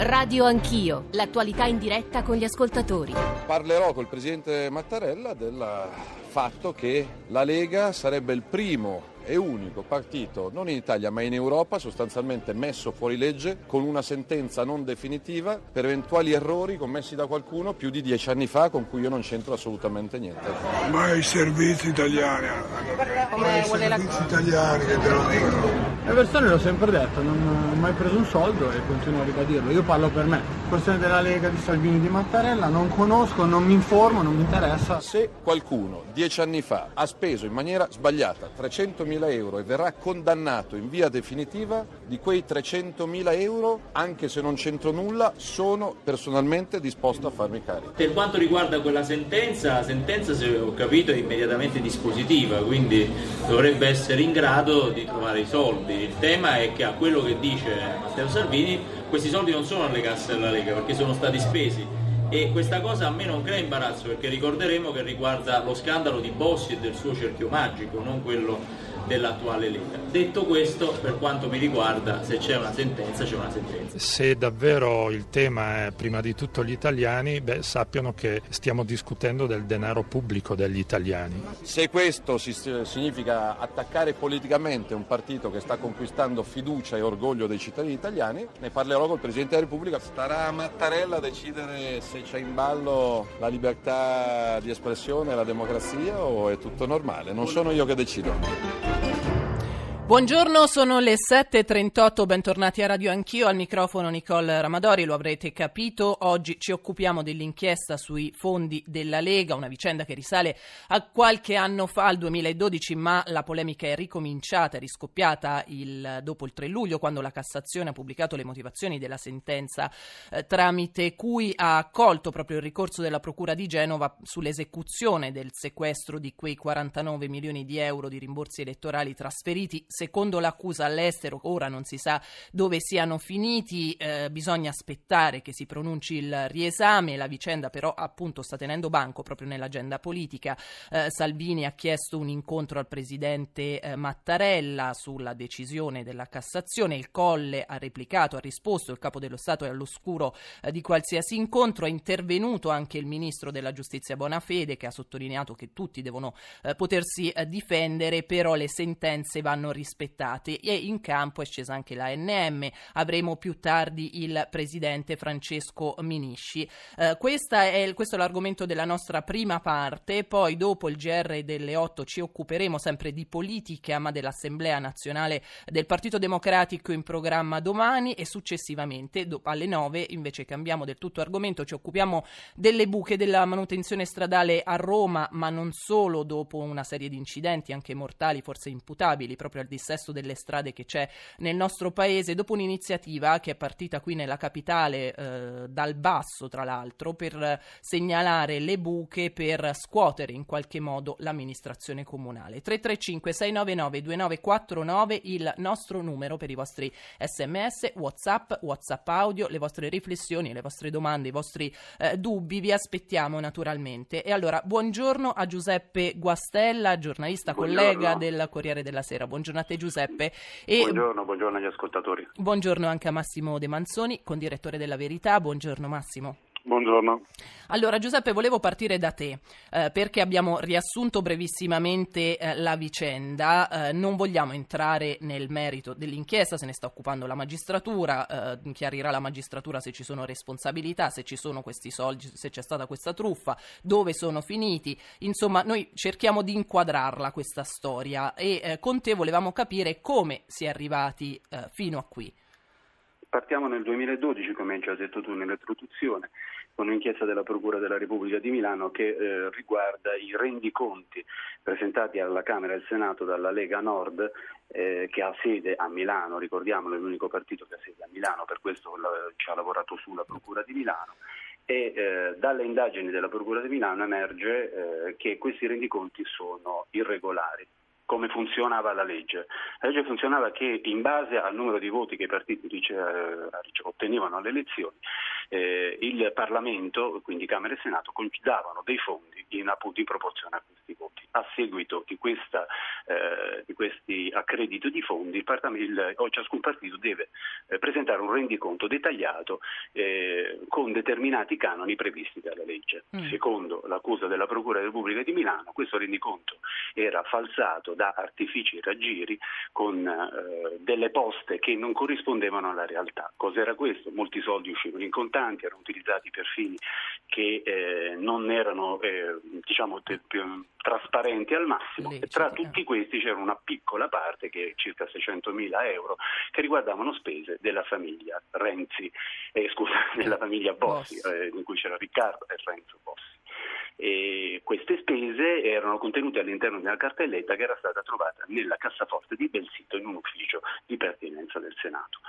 Radio Anch'io, l'attualità in diretta con gli ascoltatori. Parlerò col presidente Mattarella del fatto che la Lega sarebbe il primo e unico partito, non in Italia ma in Europa, sostanzialmente messo fuori legge con una sentenza non definitiva per eventuali errori commessi da qualcuno più di dieci anni fa con cui io non c'entro assolutamente niente. Ma i servizi italiani, ma i servizi italiani che te lo dicono. Le persone l'ho sempre detto, non ho mai preso un soldo e continuo a ribadirlo. Io parlo per me. Questione della Lega di Salvini di Mattarella, non conosco, non mi informo, non mi interessa. Se qualcuno dieci anni fa ha speso in maniera sbagliata 300.000 euro e verrà condannato in via definitiva, di quei 300.000 euro, anche se non c'entro nulla, sono personalmente disposto a farmi carico. Per quanto riguarda quella sentenza, la sentenza, se ho capito, è immediatamente dispositiva, quindi dovrebbe essere in grado di trovare i soldi. Il tema è che a quello che dice Matteo Salvini, questi soldi non sono alle casse della Lega perché sono stati spesi e questa cosa a me non crea imbarazzo perché ricorderemo che riguarda lo scandalo di Bossi e del suo cerchio magico, non quello dell'attuale Lega. Detto questo, per quanto mi riguarda, se c'è una sentenza, c'è una sentenza. Se davvero il tema è prima di tutto gli italiani, beh, sappiano che stiamo discutendo del denaro pubblico degli italiani. Se questo significa attaccare politicamente un partito che sta conquistando fiducia e orgoglio dei cittadini italiani, ne parlerò col Presidente della Repubblica. Starà a Mattarella a decidere se c'è in ballo la libertà di espressione e la democrazia o è tutto normale. Non sono io che decido. Buongiorno, sono le 7.38, bentornati a Radio Anch'io, al microfono Nicole Ramadori, lo avrete capito, oggi ci occupiamo dell'inchiesta sui fondi della Lega, una vicenda che risale a qualche anno fa, al 2012, ma la polemica è ricominciata, è riscoppiata il, dopo il 3 luglio, quando la Cassazione ha pubblicato le motivazioni della sentenza eh, tramite cui ha accolto proprio il ricorso della Procura di Genova sull'esecuzione del sequestro di quei 49 milioni di euro di rimborsi elettorali trasferiti secondo l'accusa all'estero, ora non si sa dove siano finiti, eh, bisogna aspettare che si pronunci il riesame, la vicenda però appunto sta tenendo banco proprio nell'agenda politica. Eh, Salvini ha chiesto un incontro al presidente eh, Mattarella sulla decisione della Cassazione, il Colle ha replicato, ha risposto, il capo dello Stato è all'oscuro eh, di qualsiasi incontro, è intervenuto anche il ministro della giustizia Bonafede che ha sottolineato che tutti devono eh, potersi eh, difendere, però le sentenze vanno rispettate rispettati e in campo è scesa anche la NM. Avremo più tardi il presidente Francesco Minisci. Eh, è, questo è l'argomento della nostra prima parte, poi dopo il GR delle 8 ci occuperemo sempre di politica ma dell'Assemblea nazionale del Partito Democratico in programma domani e successivamente alle 9 invece cambiamo del tutto argomento, ci occupiamo delle buche della manutenzione stradale a Roma ma non solo dopo una serie di incidenti anche mortali forse imputabili proprio al dissesto delle strade che c'è nel nostro paese, dopo un'iniziativa che è partita qui nella capitale eh, dal basso, tra l'altro, per segnalare le buche, per scuotere in qualche modo l'amministrazione comunale. 335 699 2949 il nostro numero per i vostri sms, whatsapp, whatsapp audio, le vostre riflessioni, le vostre domande, i vostri eh, dubbi, vi aspettiamo naturalmente. E allora, buongiorno a Giuseppe Guastella, giornalista, buongiorno. collega del Corriere della Sera. Buongiorno a te Giuseppe. E buongiorno, buongiorno agli ascoltatori. Buongiorno anche a Massimo De Manzoni, condirettore della Verità. Buongiorno Massimo. Buongiorno. Allora Giuseppe, volevo partire da te eh, perché abbiamo riassunto brevissimamente eh, la vicenda, eh, non vogliamo entrare nel merito dell'inchiesta, se ne sta occupando la magistratura, eh, chiarirà la magistratura se ci sono responsabilità, se ci sono questi soldi, se c'è stata questa truffa, dove sono finiti, insomma noi cerchiamo di inquadrarla questa storia e eh, con te volevamo capire come si è arrivati eh, fino a qui. Partiamo nel 2012, come hai già detto tu nell'introduzione, un'inchiesta della Procura della Repubblica di Milano che eh, riguarda i rendiconti presentati alla Camera e al Senato dalla Lega Nord eh, che ha sede a Milano, ricordiamolo è l'unico partito che ha sede a Milano, per questo la, ci ha lavorato sulla Procura di Milano. E eh, dalle indagini della Procura di Milano emerge eh, che questi rendiconti sono irregolari come funzionava la legge. La legge funzionava che in base al numero di voti che i partiti eh, ottenevano alle elezioni eh, il Parlamento, quindi Camera e Senato, davano dei fondi in, appunto, in proporzione a questi voti. A seguito di, questa, eh, di questi accrediti di fondi, il il, o ciascun partito deve eh, presentare un rendiconto dettagliato eh, con determinati canoni previsti dalla legge. Mm. Secondo l'accusa della Procura della Repubblica di Milano, questo rendiconto era falsato da artifici e raggiri con eh, delle poste che non corrispondevano alla realtà. Cos'era questo? Molti soldi uscivano in contanti, erano utilizzati per fini che eh, non erano eh, diciamo, te, trasparenti al massimo e tra tutti questi c'era una piccola parte che è circa 600 mila euro che riguardavano spese della famiglia Renzi, eh, scusa, della famiglia Bossi, eh, in cui c'era Riccardo e Renzo Bossi. E queste spese erano contenute all'interno di una cartelletta che era stata trovata nella cassaforte di Belsito in un ufficio di pertinenza del Senato.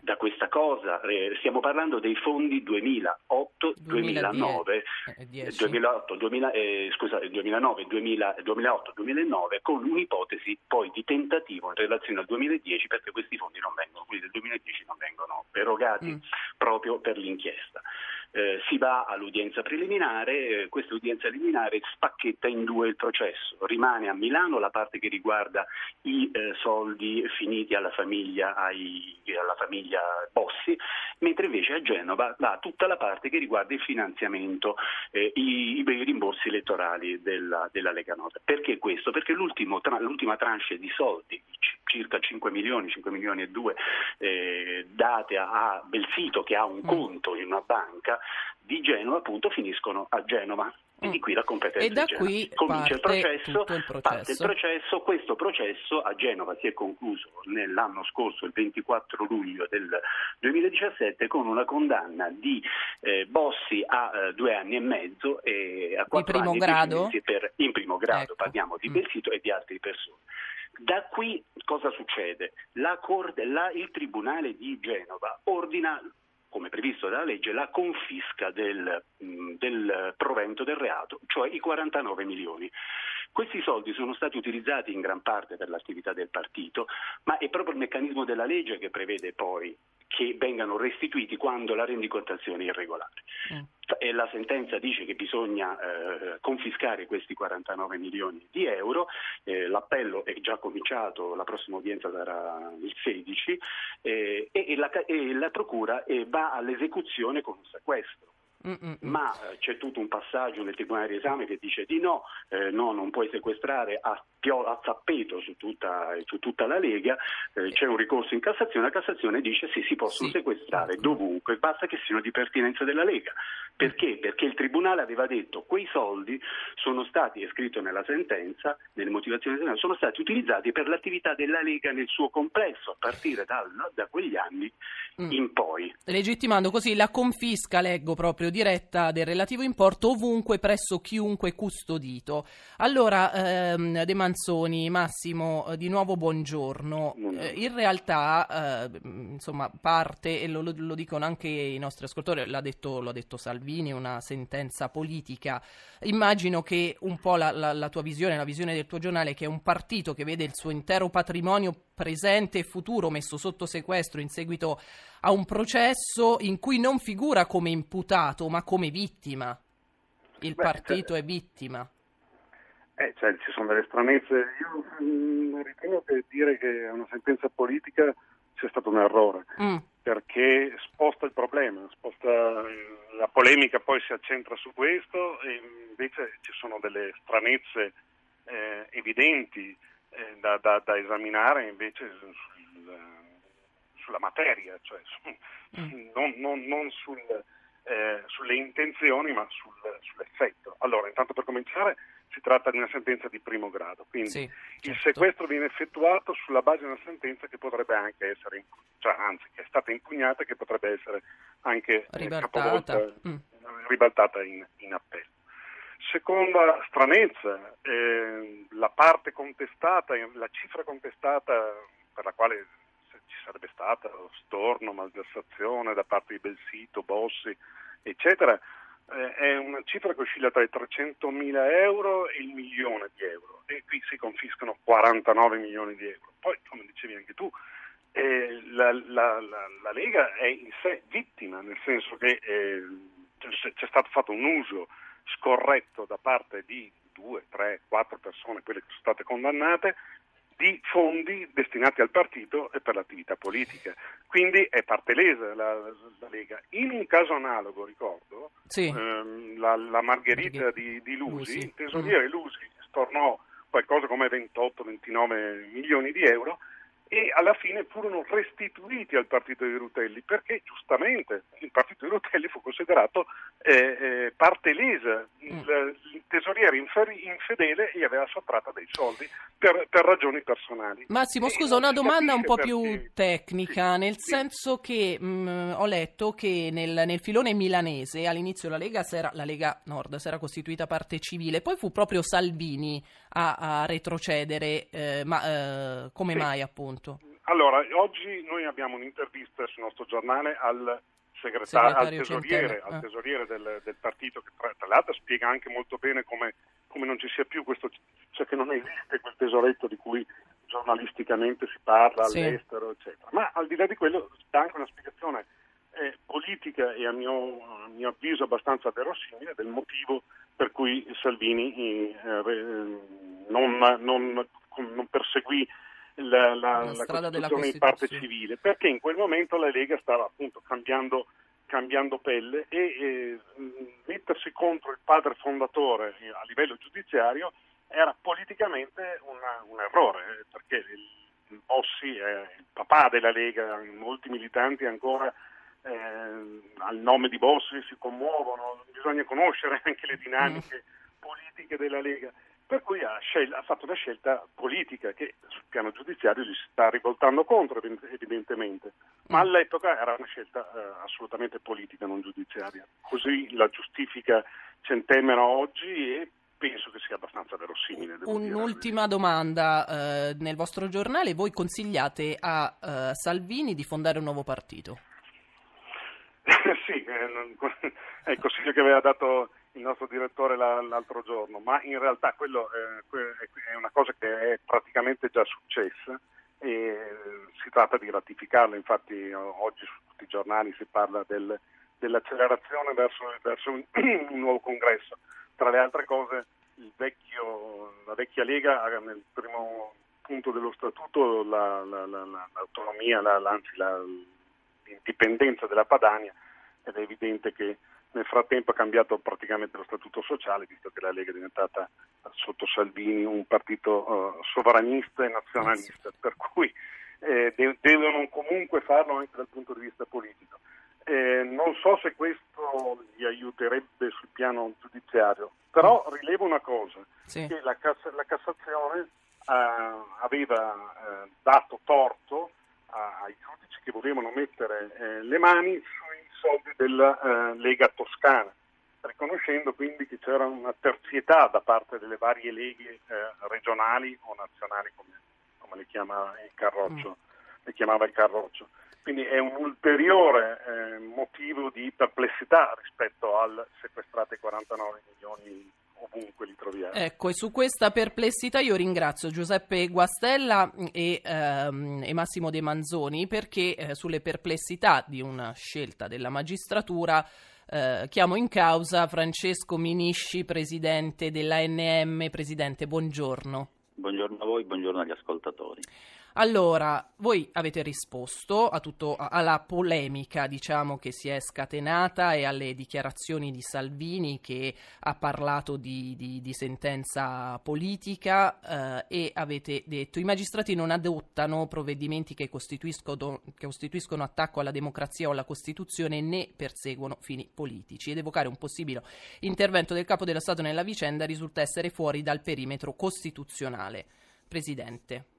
Da questa cosa eh, stiamo parlando dei fondi 2008-2009, eh, 2008, 2000, eh, scusate, 2009, 2000, 2008-2009 con un'ipotesi poi di tentativo in relazione al 2010 perché questi fondi non vengono, quelli del 2010 non vengono erogati mm. proprio per l'inchiesta eh, si va all'udienza preliminare, eh, questa udienza preliminare spacchetta in due il processo, rimane a Milano la parte che riguarda i eh, soldi finiti alla famiglia, ai, alla famiglia Bossi, mentre invece a Genova va tutta la parte che riguarda il finanziamento, eh, i, i, rimborsi elettorali della, della, Lega Nord. Perché questo? Perché l'ultima tranche di soldi, circa 5 milioni, 5 milioni e 2 eh, date a Belsito che ha un mm. conto in una banca di Genova appunto finiscono a Genova e di mm. qui la competenza e da qui comincia il processo, il processo. parte il processo questo processo a Genova si è concluso nell'anno scorso il 24 luglio del 2017 con una condanna di eh, Bossi a eh, due anni e mezzo e a quattro anni grado? per, in primo grado ecco. parliamo di mm. Belsito e di altre persone da qui cosa succede? La corte, la, il Tribunale di Genova ordina come previsto dalla legge, la confisca del, mm, del, provento del reato, cioè i 49 milioni. Questi soldi sono stati utilizzati in gran parte per l'attività del partito, ma è proprio il meccanismo della legge che prevede poi che vengano restituiti quando la rendicontazione è irregolare. Mm. E la sentenza dice che bisogna eh, confiscare questi 49 milioni di euro, eh, l'appello è già cominciato, la prossima udienza sarà il 16 eh, e, la, e, la, Procura eh, va all'esecuzione con un sequestro. Mm-mm. ma eh, c'è tutto un passaggio nel tribunale di esame che dice di no, eh, no, non puoi sequestrare a, pio- a zappeto su tutta, su tutta, la Lega, eh, c'è un ricorso in Cassazione, la Cassazione dice sì, si possono sì. sequestrare dovunque, basta che siano di pertinenza della Lega. Perché? Perché il Tribunale aveva detto quei soldi sono stati, è scritto nella sentenza, nelle motivazioni del Senato, sono stati utilizzati per l'attività della Lega nel suo complesso, a partire dal, da quegli anni mm. in poi. Legittimando così la confisca, leggo proprio, diretta del relativo importo ovunque, presso chiunque custodito. Allora, ehm, De Manzoni, Massimo, eh, di nuovo buongiorno. Eh, in realtà, eh, insomma, parte, e lo, lo, dicono anche i nostri ascoltatori, l'ha detto, l'ha detto Salvini, Salvini, una sentenza politica. Immagino che un po' la, la, la tua visione, la visione del tuo giornale, che è un partito che vede il suo intero patrimonio presente e futuro messo sotto sequestro in seguito a un processo in cui non figura come imputato ma come vittima. Il Beh, partito cioè, è vittima. Eh, cioè, ci sono delle stranezze. Io mh, mm, ritengo che dire che è una sentenza politica sia stato un errore. Mm perché sposta il problema, sposta, la polemica poi si accentra su questo e invece ci sono delle stranezze eh, evidenti eh, da, da, da, esaminare invece sul, sulla materia, cioè su, mm. non, non, non sul, eh, sulle intenzioni ma sul, sull'effetto. Allora, intanto per cominciare si tratta di una sentenza di primo grado, quindi sì, certo. il sequestro viene effettuato sulla base di una sentenza che potrebbe anche essere, cioè, anzi che è stata impugnata e che potrebbe essere anche eh, ribaltata, mm. ribaltata in, in, appello. Seconda stranezza, eh, la parte contestata, la cifra contestata per la quale ci sarebbe stata storno, malversazione da parte di Belsito, Bossi, eccetera, eh, è una cifra che oscilla tra i 300 mila euro e il milione di euro e qui si confiscano 49 milioni di euro. Poi, come dicevi anche tu, eh, la, la, la, la, Lega è in sé vittima, nel senso che eh, c'è stato fatto un uso scorretto da parte di due, tre, quattro persone, quelle che sono state condannate, di fondi destinati al partito e per l'attività politica. Quindi è parte lesa la, la Lega. In un caso analogo, ricordo, sì. ehm, la, la, Margherita di, di Lusi, il tesoriere mm. Lusi stornò qualcosa come 28-29 milioni di euro e alla fine furono restituiti al partito di Rutelli perché giustamente il partito di Rutelli fu considerato eh, eh, parte lesa, il, mm. il tesoriere infedele gli aveva sottratto dei soldi per, per ragioni personali. Massimo, e scusa, una domanda un po' perché... più tecnica, sì, nel sì. senso che mh, mm, ho letto che nel, nel, filone milanese all'inizio la Lega, la Lega Nord si era costituita parte civile, poi fu proprio Salvini a, a retrocedere, eh, ma eh, come sì. mai appunto? Allora, oggi noi abbiamo un'intervista sul nostro giornale al segretario, al tesoriere, al eh. tesoriere del, del, partito, che tra, tra, l'altro spiega anche molto bene come, come, non ci sia più questo, cioè che non esiste quel tesoretto di cui giornalisticamente si parla sì. all'estero, eccetera. Ma al di là di quello dà anche una spiegazione eh, politica e a mio, a mio, avviso abbastanza verosimile del motivo per cui Salvini eh, non, non, non perseguì la, la, la, la Costituzione in parte civile, perché in quel momento la Lega stava appunto cambiando, cambiando pelle e eh, mettersi contro il padre fondatore a livello giudiziario era politicamente una, un errore, perché il, il Bossi è il papà della Lega, molti militanti ancora eh, al nome di Bossi si commuovono, bisogna conoscere anche le dinamiche mm. politiche della Lega. Per cui ha, scel- ha, fatto una scelta politica che sul piano giudiziario gli si sta rivoltando contro, evidentemente, ma mm. all'epoca era una scelta eh, assolutamente politica, non giudiziaria. Così la giustifica Centemera oggi e penso che sia abbastanza verosimile. Un'ultima dire. domanda, eh, nel vostro giornale voi consigliate a uh, Salvini di fondare un nuovo partito? sì, eh, è il consiglio che aveva dato il nostro direttore l'altro giorno, ma in realtà quello è una cosa che è praticamente già successa e si tratta di ratificarlo, infatti oggi su tutti i giornali si parla del, dell'accelerazione verso, verso un, un, nuovo congresso. Tra le altre cose vecchio, la vecchia Lega ha nel primo punto dello statuto la, la, la, l'autonomia, anzi l'indipendenza della Padania ed è evidente che nel frattempo ha cambiato praticamente lo statuto sociale, visto che la Lega è diventata sotto Salvini un partito uh, sovranista e nazionalista, per cui eh, de- devono comunque farlo anche dal punto di vista politico. Eh, non so se questo gli aiuterebbe sul piano giudiziario, però rilevo una cosa, sì. che la, Cass- la Cassazione uh, aveva uh, dato torto ai giudici che volevano mettere le mani sui soldi della eh, Lega Toscana, riconoscendo quindi che c'era una terzietà da parte delle varie leghe eh, regionali o nazionali, come, come le, chiama il Carroccio, mm. le chiamava il Carroccio. Quindi è un ulteriore eh, motivo di perplessità rispetto al sequestrate 49 milioni ovunque li troviamo. Ecco, e su questa perplessità io ringrazio Giuseppe Guastella e, ehm, e Massimo De Manzoni perché eh, sulle perplessità di una scelta della magistratura eh, chiamo in causa Francesco Minisci, presidente dell'ANM. Presidente, buongiorno. Buongiorno a voi, buongiorno agli ascoltatori. Allora, voi avete risposto tutto, alla polemica diciamo, che si è scatenata e alle dichiarazioni di Salvini che ha parlato di, di, di sentenza politica eh, e avete detto i magistrati non adottano provvedimenti che costituiscono, che costituiscono attacco alla democrazia o alla Costituzione né perseguono fini politici ed evocare un possibile intervento del Capo dello Stato nella vicenda risulta essere fuori dal perimetro costituzionale. Presidente.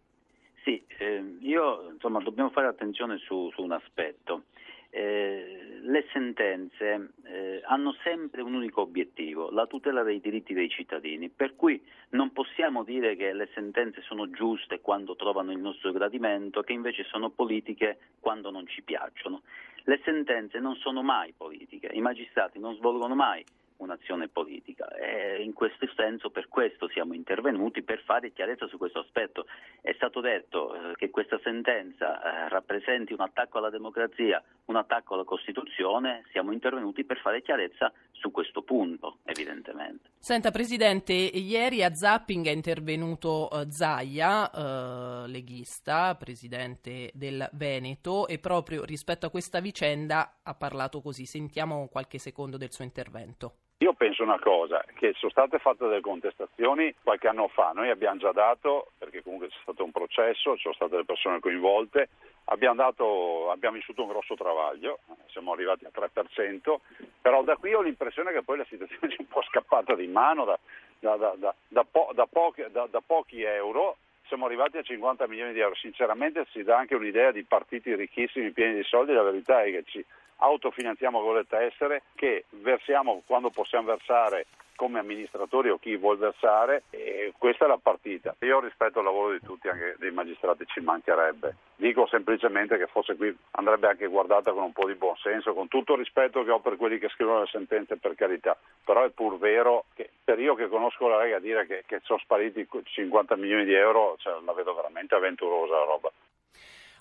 Eh, io insomma dobbiamo fare attenzione su, su un aspetto. Eh, le sentenze eh, hanno sempre un unico obiettivo, la tutela dei diritti dei cittadini, per cui non possiamo dire che le sentenze sono giuste quando trovano il nostro gradimento, che invece sono politiche quando non ci piacciono. Le sentenze non sono mai politiche, i magistrati non svolgono mai un'azione politica. E in questo senso, per questo siamo intervenuti, per fare chiarezza su questo aspetto. È stato detto eh, che questa sentenza eh, rappresenti un attacco alla democrazia, un attacco alla Costituzione, siamo intervenuti per fare chiarezza su questo punto, evidentemente. Senta Presidente, ieri a Zapping è intervenuto eh, eh, leghista, Presidente del Veneto, e proprio rispetto a questa vicenda ha parlato così. Sentiamo qualche secondo del suo intervento. Io penso una cosa, che sono state fatte delle contestazioni qualche anno fa, noi abbiamo già dato, perché comunque c'è stato un processo, ci sono state le persone coinvolte, abbiamo, dato, abbiamo vissuto un grosso travaglio, siamo arrivati al 3%, però da qui ho l'impressione che poi la situazione sia un po' scappata di mano da, da, da, da po, pochi, pochi euro siamo arrivati a 50 milioni di euro. Sinceramente si dà anche un'idea di partiti ricchissimi, pieni di soldi, la verità è che ci autofinanziamo con le tessere che versiamo quando possiamo versare come amministratori o chi vuol versare e questa è la partita. Io rispetto il lavoro di tutti, anche dei magistrati ci mancherebbe. Dico semplicemente che forse qui andrebbe anche guardata con un po' di buonsenso, con tutto il rispetto che ho per quelli che scrivono le sentenze per carità, però è pur vero che per io che conosco la Lega dire che, che sono spariti 50 milioni di euro, cioè, la vedo veramente avventurosa la roba.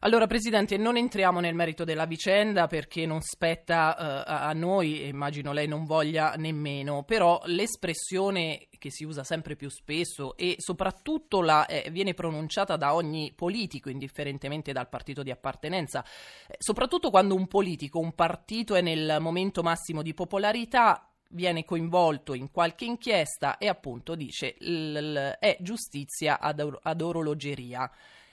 Allora, Presidente, non entriamo nel merito della vicenda perché non spetta uh, a noi, immagino lei non voglia nemmeno, però l'espressione che si usa sempre più spesso e soprattutto la, eh, viene pronunciata da ogni politico, indifferentemente dal partito di appartenenza, eh, soprattutto quando un politico, un partito è nel momento massimo di popolarità, viene coinvolto in qualche inchiesta e appunto dice l- l- è giustizia ad, or- ad orologeria.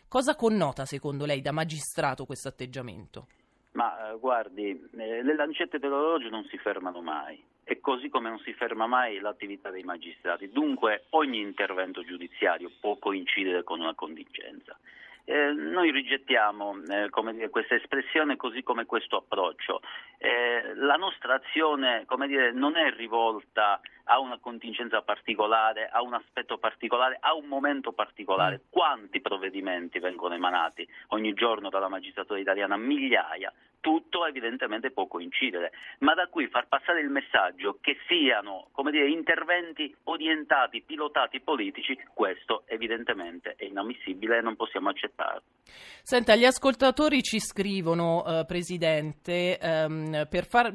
Cosa connota secondo lei da magistrato questo atteggiamento? Ma eh, guardi, eh, le lancette dell'orologio non si fermano mai e così come non si ferma mai l'attività dei magistrati. Dunque ogni intervento giudiziario può coincidere con una contingenza. Eh, noi rigettiamo eh, dire, questa espressione così come questo approccio. Eh, la nostra azione dire, non è rivolta a una contingenza particolare, a un aspetto particolare, a un momento particolare. Mm. Quanti provvedimenti vengono emanati ogni giorno dalla magistratura italiana? Migliaia tutto evidentemente può coincidere, ma da qui far passare il messaggio che siano dire, interventi orientati, pilotati politici, questo evidentemente è inammissibile e non possiamo accettarlo. Senta, gli ascoltatori ci scrivono, eh, Presidente, ehm, per far,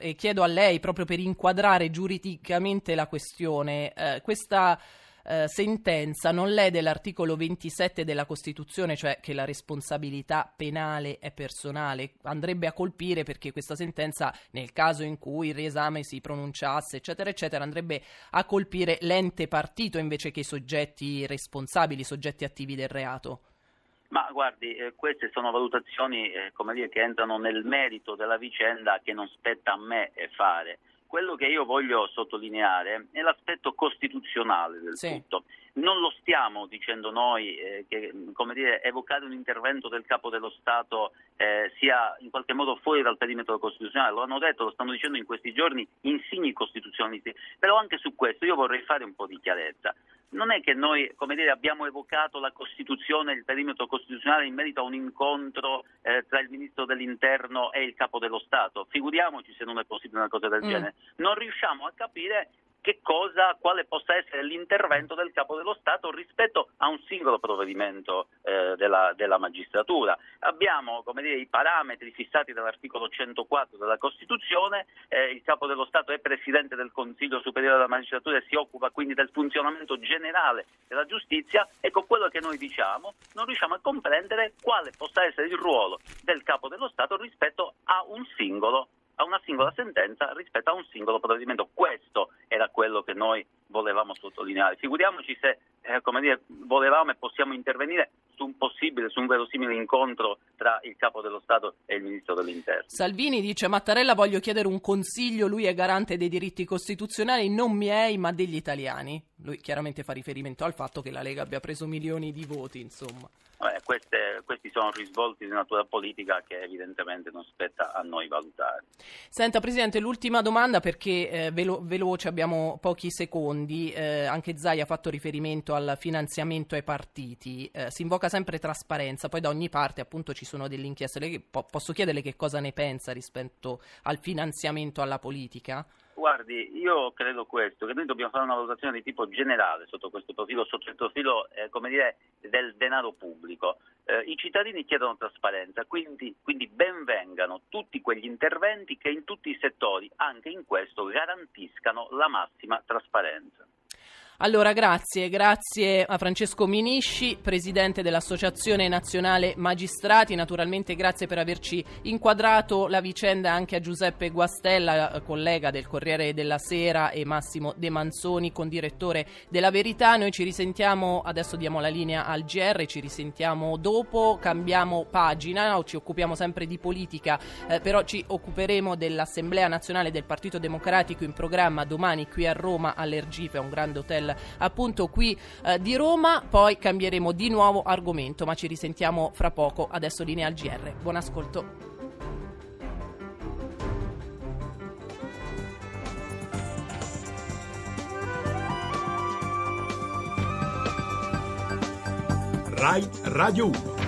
eh, chiedo a lei proprio per inquadrare giuridicamente la questione, eh, questa eh, sentenza non lede l'articolo 27 della Costituzione, cioè che la responsabilità penale è personale, andrebbe a colpire perché questa sentenza, nel caso in cui il riesame si pronunciasse, eccetera, eccetera, andrebbe a colpire l'ente partito invece che i soggetti responsabili, i soggetti attivi del reato. Ma guardi, eh, queste sono valutazioni eh, dire, che entrano nel merito della vicenda che non spetta a me fare quello che io voglio sottolineare è l'aspetto costituzionale del sì. tutto. Non lo stiamo dicendo noi eh, che dire, evocare un intervento del capo dello Stato eh, sia in qualche modo fuori dal perimetro costituzionale, lo hanno detto, lo stanno dicendo in questi giorni insigni costituzionalisti, però anche su questo io vorrei fare un po' di chiarezza non è che noi dire, abbiamo evocato la Costituzione, il perimetro costituzionale in merito a un incontro eh, tra il Ministro dell'Interno e il Capo dello Stato. Figuriamoci se non è possibile una cosa del mm. genere. Non riusciamo a capire che cosa, quale possa essere l'intervento del Capo dello Stato rispetto a un singolo provvedimento eh, della, della, magistratura. Abbiamo dire, i parametri fissati dall'articolo 104 della Costituzione, eh, il Capo dello Stato è Presidente del Consiglio Superiore della Magistratura e si occupa quindi del funzionamento generale della giustizia, ecco quello che noi diciamo, non riusciamo a comprendere quale possa essere il ruolo del Capo dello Stato rispetto a un singolo a una singola sentenza rispetto a un singolo provvedimento. Questo era quello che noi volevamo sottolineare. Figuriamoci se eh, dire, volevamo e possiamo intervenire su un possibile, su un verosimile incontro tra il capo dello Stato e il ministro dell'Interno. Salvini dice Mattarella voglio chiedere un consiglio, lui è garante dei diritti costituzionali, non miei ma degli italiani. Lui chiaramente fa riferimento al fatto che la Lega abbia preso milioni di voti, insomma. Vabbè, queste, questi sono risvolti di natura politica che evidentemente non spetta a noi valutare. Senta Presidente, l'ultima domanda perché eh, velo- veloce abbiamo pochi secondi, eh, anche Zai ha fatto riferimento al finanziamento ai partiti, eh, si invoca sempre trasparenza, poi da ogni parte appunto ci sono delle inchieste, Lei po- posso chiederle che cosa ne pensa rispetto al finanziamento alla politica? Guardi, io credo questo, che noi dobbiamo fare una valutazione di tipo generale sotto questo profilo, sotto il profilo eh, dire, del denaro pubblico. Eh, I cittadini chiedono trasparenza, quindi, quindi benvengano tutti quegli interventi che in tutti i settori, anche in questo, garantiscano la massima trasparenza. Allora, grazie, grazie a Francesco Minisci, presidente dell'Associazione Nazionale Magistrati. Naturalmente grazie per averci inquadrato la vicenda anche a Giuseppe Guastella, collega del Corriere della Sera, e Massimo De Manzoni, condirettore della Verità. Noi ci risentiamo, adesso diamo la linea al GR, ci risentiamo dopo, cambiamo pagina, ci occupiamo sempre di politica, eh, però ci occuperemo dell'Assemblea Nazionale del Partito Democratico in programma domani qui a Roma all'Ergipe, un grande hotel appunto qui eh, di Roma, poi cambieremo di nuovo argomento, ma ci risentiamo fra poco. Adesso linea al GR. Buon ascolto. RAI Radio 1